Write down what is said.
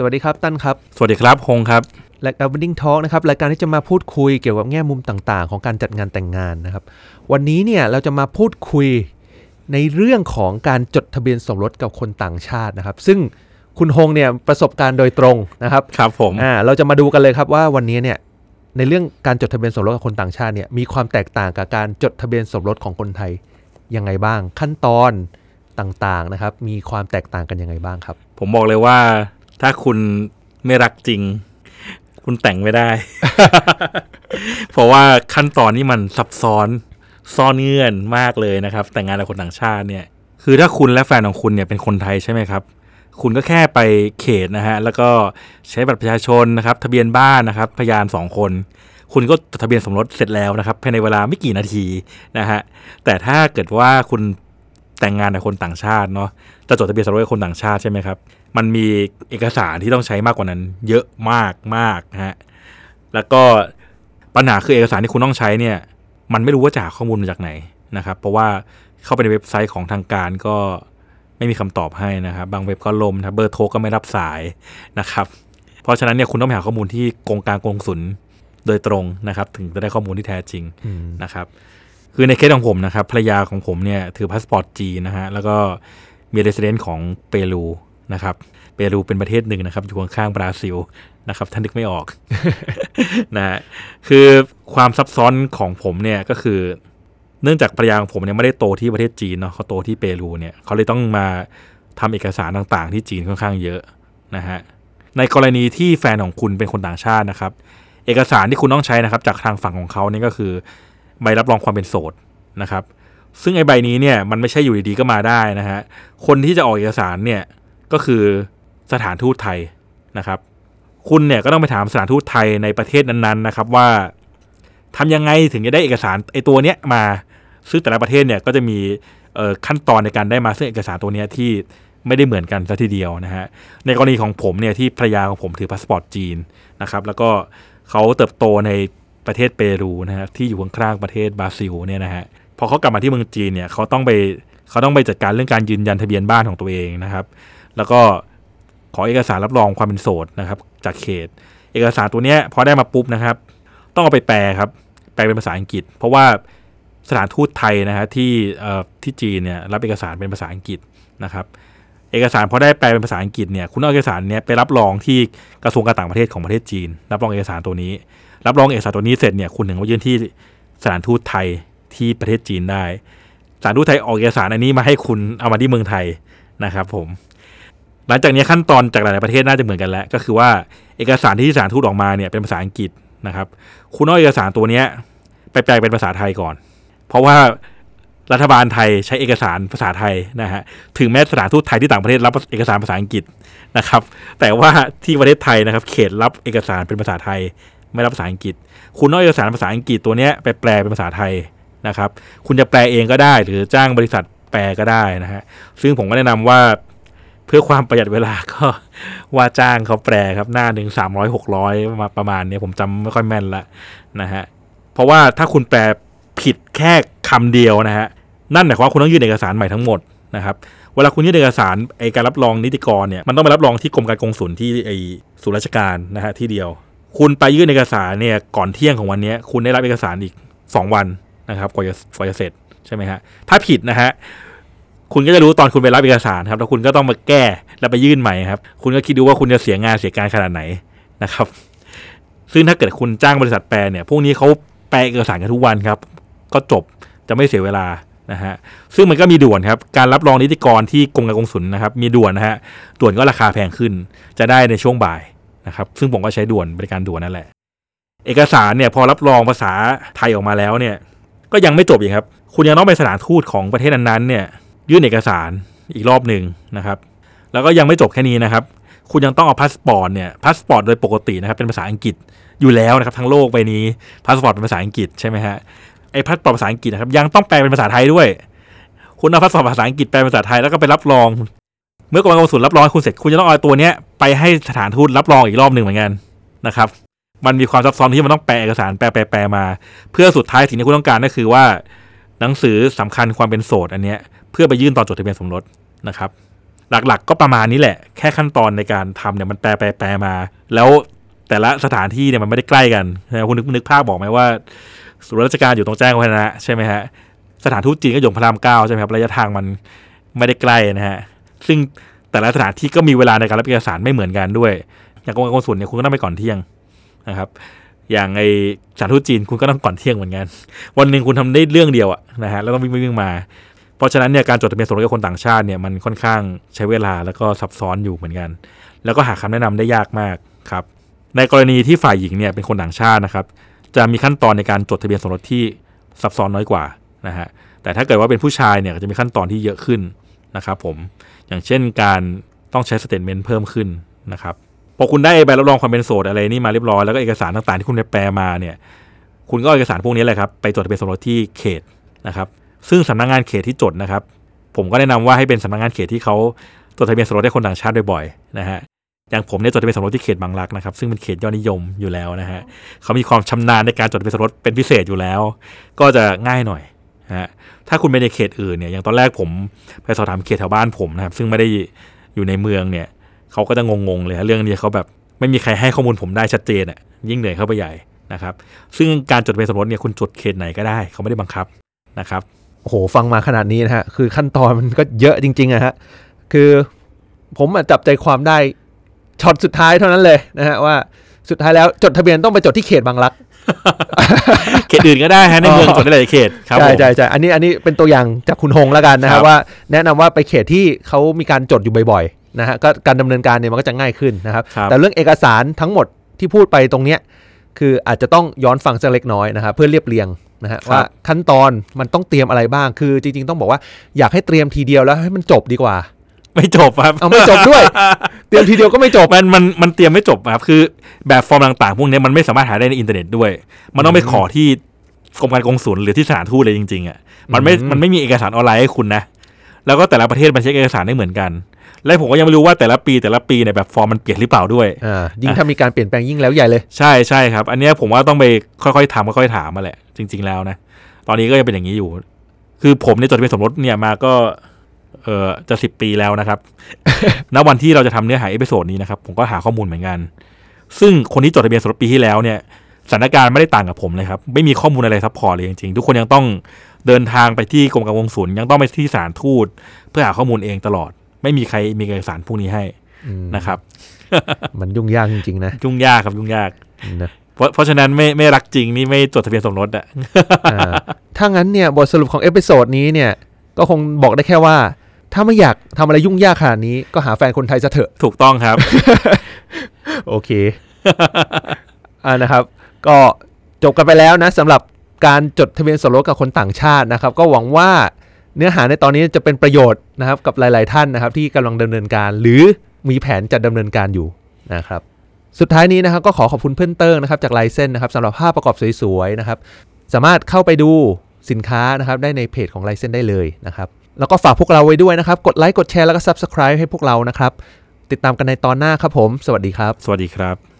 สวัสดีครับตั้นครับ สวัสดีครับฮงครับรายการ Wedding Talk นะครับรายการที่จะมาพูดคุยเกี่ยวกับแง่มุมต่างๆ ของการจัดงานแต่งงานนะครับ วันนี้เนี่ยเราจะมาพูดคุยในเรื่องของการจดทะเบียนสมรสกับคนต่างชาตินะครับ ซึ่งคุณฮงเนี่ยประสบการณ์โดยตรงนะครับครับผมอ่าเราจะมาดูกันเลยครับว่าวันนี้เนี่ยในเรื่องการจดทะเบียนสมรสกับคนต่างชาติเนี่ยมีความแตกต่างกับการจดทะเบียนสมรสของคนไทยยังไงบ้าง ขั้นตอนต่างๆนะครับ มีความแตกต่างกันยังไงบ้างครับ ผมบอกเลยว่า ถ้าคุณไม่รักจริง คุณแต่งไม่ได้ เพราะว่าขั้นตอนนี้มันซับซ้อนซ่อนเงื่อนมากเลยนะครับ แต่งงานกับคนต่างชาติเนี่ย คือถ้าคุณและแฟนของคุณเนี่ยเป็นคนไทยใช่ไหมครับ คุณก็แค่ไปเขตนะฮะ แล้วก็ใช้บัตรประชาชนนะครับ ทะเบียนบ้านนะครับ พยานสองคน คุณก็จดทะเบียนสมรสเสร็จแล้วนะครับภายในเวลาไม่กี่นาทีนะฮะ แต่ถ้าเกิดว่าคุณ แต่งงานกับคนต่างชาติเนาะจะจดทะเบียนสมรสกับคนต่างชาติใช่ไหมครับ มันมีเอกสารที่ต้องใช้มากกว่านั้น เยอะมากมากนะฮะแล้วก็ปัญหาคือเอกสารที่คุณต้องใช้เนี่ย มันไม่รู้ว่าจะหาข้อมูลมาจากไหนนะครับ เพราะว่าเข้าไปในเว็บไซต์ของทางการก็ไม่มีคำตอบให้นะครับ บางเว็บก็ล่มนะเบอร์โทรก็ไม่รับสายนะครับ เพราะฉะนั้นเนี่ยคุณต้องไปหาข้อมูลที่กองการกองสุลโดยตรงนะครับ ถึงจะได้ข้อมูลที่แท้จริงนะครับ คือในเคสของผมนะครับภรรยาของผมเนี่ยถือพาสปอร์ตจีนนะฮะแล้วก็มี resident ของเปรูนะครับเปรูเป็นประเทศหนึ่งนะครับอยู่ข้างๆบราซิลนะครับถ้านึกไม่ออกนะฮะคือความซับซ้อนของผมเนี่ยก็คือเนื่องจากภรรยาของผมเนี่ยไม่ได้โตที่ประเทศจีนเนาะเขาโตที่เปรูเนี่ยเขาเลยต้องมาทำเอกสารต่างๆ ที่จีนค่อนข้างเยอะนะฮะในกรณีที่แฟนของคุณเป็นคนต่างชาตินะครับ เอกสารที่คุณต้องใช้นะครับ จากทางฝั่งของเขาเนี่ยก็คือ ใบรับรองความเป็นโสดนะครับ ซึ่งไอ้ใบนี้เนี่ยมันไม่ใช่อยู่ดีๆก็มาได้นะฮะคนที่จะออกเอกสารเนี่ยก็คือสถานทูตไทยนะครับ คุณเนี่ยก็ต้องไปถามสถานทูตไทยในประเทศนั้นๆนะครับว่าทำยังไงถึงจะได้เอกสารไอ้ตัวเนี้ยมาซึ่งแต่ละประเทศเนี่ยก็จะมีขั้นตอนในการได้มาซึ่งเอกสารตัวเนี้ยที่ไม่ได้เหมือนกันซะทีเดียวนะฮะในกรณีของผมเนี่ยที่ภรรยาของผมถือพาสปอร์ตจีนนะครับแล้วก็เขาเติบโตใน ประเทศเปรูนะฮะที่อยู่ข้างๆประเทศบราซิลเนี่ยนะฮะพอเขากลับมาที่เมืองจีนเนี่ยเขาต้องไปเขาต้องไปจัดการเรื่องการยืนยันทะเบียนบ้านของตัวเองนะครับ แล้วก็ขอเอกสารรับรองความเป็นโสดนะครับ จากเขต เอกสารตัวเนี้ยพอได้มาปุ๊บนะครับ ต้องเอาไปแปลครับ แปลเป็นภาษาอังกฤษ เพราะว่าสถานทูตไทยนะฮะที่ที่จีนเนี่ยรับเอกสารเป็นภาษาอังกฤษนะครับ เอกสารพอได้แปลเป็นภาษาอังกฤษเนี่ยคุณเอาเอกสารเนี้ยไปรับรองที่กระทรวงการต่างประเทศของประเทศจีน รับรองเอกสารตัวนี้ รับรองเอกสารตัวนี้เสร็จเนี่ยคุณถึงมายื่นที่สถานทูตไทยที่ประเทศจีนได้สถานทูตไทยออกเอกสารอันนี้มาให้คุณเอามาที่เมืองไทยนะครับ ผม หลังจากนี้ขั้นตอนจากหลาย ๆ ประเทศน่าจะเหมือนกันแล้ว ก็คือว่าเอกสารที่สถานทูตออกมาเนี่ยเป็นภาษาอังกฤษนะครับ คุณเอาเอกสารตัวเนี้ยไปแปลเป็นภาษาไทยก่อน เพราะว่ารัฐบาลไทยใช้เอกสารภาษาไทยนะฮะ ถึงแม้สถานทูตไทยที่ต่างประเทศรับเอกสารภาษาอังกฤษนะครับ แต่ว่าที่ประเทศไทยนะครับ เขตรับเอกสารเป็นภาษาไทย ไม่รับภาษาอังกฤษ คุณเอาเอกสารภาษาอังกฤษตัวนี้ไปแปลเป็นภาษาไทยนะครับ คุณจะแปลเองก็ได้ หรือจ้างบริษัทแปลก็ได้นะฮะ ซึ่งผมก็แนะนำว่าเพื่อความประหยัดเวลาก็ว่าจ้างเขาแปลครับหน้าหนึ่งสามร้อยหกร้อยประมาณนี้ผมจำไม่ค่อยแม่นละนะฮะ เพราะว่าถ้าคุณแปลผิดแค่คำเดียวนะฮะ นั่นหมายความว่าคุณต้องยื่นเอกสารใหม่ทั้งหมดนะครับเวลาคุณยื่นเอกสารไอการรับรองนิติกรเนี่ยมันต้องไปรับรองที่กรมการกงสุลที่ไอศูนย์ราชการนะฮะที่เดียว คุณไปยื่นเอกสารเนี่ยก่อนเที่ยงของวันนี้คุณได้รับเอกสารอีก 2 วันนะครับกว่าจะกว่าจะเสร็จใช่ไหมฮะถ้าผิดนะฮะคุณก็จะรู้ตอนคุณไปรับเอกสารครับแล้วคุณก็ต้องมาแก้แล้วไปยื่นใหม่ครับ คุณก็คิดดูว่าคุณจะเสียงานเสียการขนาดไหนนะครับ ซึ่งถ้าเกิดคุณจ้างบริษัทแปลเนี่ย พวกนี้เขาแปลเอกสารกันทุกวันครับ ก็จบจะไม่เสียเวลานะฮะซึ่งมันก็มีด่วนครับ การรับรองนิติกรที่กรมการกงสุลนะครับ มีด่วนนะฮะด่วนก็ราคาแพงขึ้น จะได้ในช่วงบ่าย นะครับซึ่งผมก็ใช้ด่วนบริการด่วนนั่นแหละ เอกสารเนี่ยพอรับรองภาษาไทยออกมาแล้วเนี่ย ก็ยังไม่จบอีกครับ คุณยังต้องไปสถานทูตของประเทศนั้นๆเนี่ย ยื่นเอกสารอีกรอบหนึ่งนะครับ แล้วก็ยังไม่จบแค่นี้นะครับ คุณยังต้องเอาพาสปอร์ตเนี่ยพาสปอร์ตโดยปกตินะครับเป็นภาษาอังกฤษอยู่แล้วนะครับ ทั้งโลกใบนี้พาสปอร์ตเป็นภาษาอังกฤษใช่ไหมฮะไอ้พาสปอร์ตภาษาอังกฤษนะครับยังต้องแปลเป็นภาษาไทยด้วย คุณเอาพาสปอร์ตภาษาอังกฤษแปลเป็นภาษาไทยแล้วก็ไปรับรอง เมื่อกรมการกงสุลรับรองให้คุณเสร็จคุณจะต้องเอาตัวเนี้ยไปให้สถานทูตรับรองอีกรอบหนึ่งเหมือนกันนะครับ มันมีความซับซ้อนที่มันต้องแปลเอกสารแปลแปลแปลมา เพื่อสุดท้ายสิ่งที่คุณต้องการก็คือว่า หนังสือสำคัญความเป็นโสดอันเนี้ยเพื่อไปยื่นตอนจดทะเบียนสมรสนะครับ หลักๆ ก็ประมาณนี้แหละ แค่ขั้นตอนในการทำเนี่ยมันแปลแปลแปลมา แล้วแต่ละสถานที่เนี่ยมันไม่ได้ใกล้กันนะคุณนึกนึกภาพบอกไหมว่าส่วนราชการอยู่ตรงแจ้งวัฒนะใช่ไหมฮะสถานทูตจีนก็อยู่พระรามเก้าใช่ไหมครับระยะทางมันไม่ได้ใกล้นะฮะ ซึ่งแต่ละสถานที่ก็มีเวลาในการรับเอกสารไม่เหมือนกันด้วย อย่างกรมการกงสุลเนี่ยคุณก็ต้องไปก่อนเที่ยงนะครับ อย่างไอสถานทูตจีนคุณก็ต้องก่อนเที่ยงเหมือนกัน วันหนึ่งคุณทำได้เรื่องเดียวอะนะฮะแล้วต้องวิ่งวิ่งมา เพราะฉะนั้นเนี่ยการจดทะเบียนสมรสกับคนต่างชาติเนี่ยมันค่อนข้างใช้เวลาแล้วก็ซับซ้อนอยู่เหมือนกัน แล้วก็หาคำแนะนำได้ยากมากครับ ในกรณีที่ฝ่ายหญิงเนี่ยเป็นคนต่างชาตินะครับ จะมีขั้นตอนในการจดทะเบียนสมรสที่ซับซ้อนน้อยกว่านะฮะแต่ถ้าเกิดว่าเป็นผู้ชายเนี่ยจะมีขั้นตอนที่เยอะขึ้น นะครับผมอย่างเช่นการต้องใช้ statement เพิ่มขึ้นนะครับพอคุณได้ใบรับรองความเป็นโสดอะไรนี่มาเรียบร้อยแล้วก็เอกสารต่างๆที่คุณได้แปลมาเนี่ยคุณก็เอาเอกสารพวกนี้แหละครับไปจดทะเบียนสมรสที่เขตนะครับซึ่งสำนักงานเขตที่จดนะครับ ผมก็แนะนำว่าให้เป็นสำนักงานเขตที่เขาจดทะเบียนสมรสให้คนต่างชาติบ่อยๆนะฮะอย่างผมเนี่ยจดทะเบียนสมรสที่เขตบางรักนะครับซึ่งเป็นเขตยอดนิยมอยู่แล้วนะฮะเขามีความชำนาญในการจดทะเบียนสมรสเป็นพิเศษอยู่แล้ว ก็จะง่ายหน่อย ฮะถ้าคุณไปในเขตอื่นเนี่ยอย่างตอนแรกผมไปสอบถามเขตแถวบ้านผมนะครับ ซึ่งไม่ได้อยู่ในเมืองเนี่ยเขาก็จะงงๆเลยเรื่องนี้เขาแบบไม่มีใครให้ข้อมูลผมได้ชัดเจนอะยิ่งเหนื่อยเข้าไปใหญ่นะครับ ซึ่งการจดทะเบียนสมรสเนี่ยคุณจดเขตไหนก็ได้เขาไม่ได้บังคับนะครับโอ้โหฟังมาขนาดนี้นะฮะคือขั้นตอนมันก็เยอะจริงๆอะฮะคือผมจับใจความได้ช็อตสุดท้ายเท่านั้นเลยนะฮะว่าสุดท้ายแล้วจดทะเบียนต้องไปจดที่เขตบางรัก เขตอื่นก็ได้ฮะในเมืองจดได้หลายเขตครับใช่ผมใช่ใช่อันนี้อันนี้เป็นตัวอย่างจากคุณฮงแล้วกันนะครัฮะบว่า แนะนำว่าไปเขตที่เขามีการจดอยู่บ่อยๆนะฮะก็การดำเนินการเนี่ยมันก็จะง่ายขึ้นนะครับครับ แต่เรื่องเอกสารทั้งหมดที่พูดไปตรงเนี้ยคืออาจจะต้องย้อนฟังสักเล็กน้อยนะครับเพื่อเรียบเรียงนะฮะว่าขั้นตอนมันต้องเตรียมอะไรบ้าง คือจริง ๆ ต้องบอกว่าอยากให้เตรียมทีเดียวแล้วให้มันจบดีกว่า ไม่จบครับเอาไม่จบด้วย เตรียมทีเดียวก็ไม่จบมันมันมันเตรียมไม่จบครับคือแบบฟอร์มต่างๆ พวกนี้มันไม่สามารถหาได้ในอินเทอร์เน็ตด้วย มันต้องไปขอที่กรมการกงสุลหรือที่สถานทูตเลยจริงๆอะมันไม่อืมมันไม่มีเอกสารออนไลน์ให้คุณนะ แล้วก็แต่ละประเทศมันใช้เอกสารไม่เหมือนกัน และผมก็ยังไม่รู้ว่าแต่ละปีแต่ละปีเนี่ยแบบฟอร์มมันเปลี่ยนหรือเปล่าด้วยอ่ายิ่งถ้ามีการเปลี่ยนแปลงยิ่งแล้วใหญ่เลย ใช่ใช่ครับ อันเนี้ยผมว่าต้องไปค่อยๆทำค่อยๆถามมาแหละ จริง ๆแล้วนะ ตอนนี้ก็ยังเป็นอย่างนี้อยู่ คือผมเนี่ยจดทะเบียนสมรสเนี่ยมาก็ เออจะสิบปีแล้วนะครับณวันที่เราจะทำเนื้อหา episode นี้นะครับ ผมก็หาข้อมูลเหมือนกัน ซึ่งคนที่จดทะเบียนสมรสปีที่แล้วเนี่ยสถานการณ์ไม่ได้ต่างกับผมเลยครับ ไม่มีข้อมูลอะไร support เลยจริงๆ ทุกคนยังต้องเดินทางไปที่กรมการกงสุลยังต้องไปที่สถานทูต เพื่อหาข้อมูลเองตลอด ไม่มีใครมีเอกสารพวกนี้ให้อืมนะครับ มันยุ่งยากจริงๆนะยุ่งยากครับยุ่งยากนะเพราะเพราะฉะนั้นไม่ไม่รักจริงนี่ไม่จดทะเบียนสมรสอะอ่าถ้างั้นเนี่ยบทสรุปของ episode นี้เนี่ย ก็คงบอกได้แค่ว่า ถ้าไม่อยากทำอะไรยุ่งยากขนาดนี้ก็หาแฟนคนไทยซะเถอะถูกต้องครับ โอเคอ่านะครับ ก็จบกันไปแล้วนะสำหรับการจดทะเบียนสมรสกับคนต่างชาตินะครับ ก็หวังว่าเนื้อหาในตอนนี้จะเป็นประโยชน์นะครับกับหลาย ๆ ท่านนะครับ ที่กำลังดำเนินการ หรือมีแผนจะดำเนินการอยู่นะครับ สุดท้ายนี้นะครับก็ขอขอบคุณเพื่อนเติ้งนะครับจากไลเซนนะครับสำหรับภาพประกอบสวย ๆ นะครับ สามารถเข้าไปดู สินค้านะครับได้ในเพจของไลเซนได้เลยนะครับแล้วก็ฝากพวกเราไว้ด้วยนะครับ กดไลค์กดแชร์แล้วก็ Subscribe ให้พวกเรานะครับ ติดตามกันในตอนหน้าครับผม สวัสดีครับ สวัสดีครับ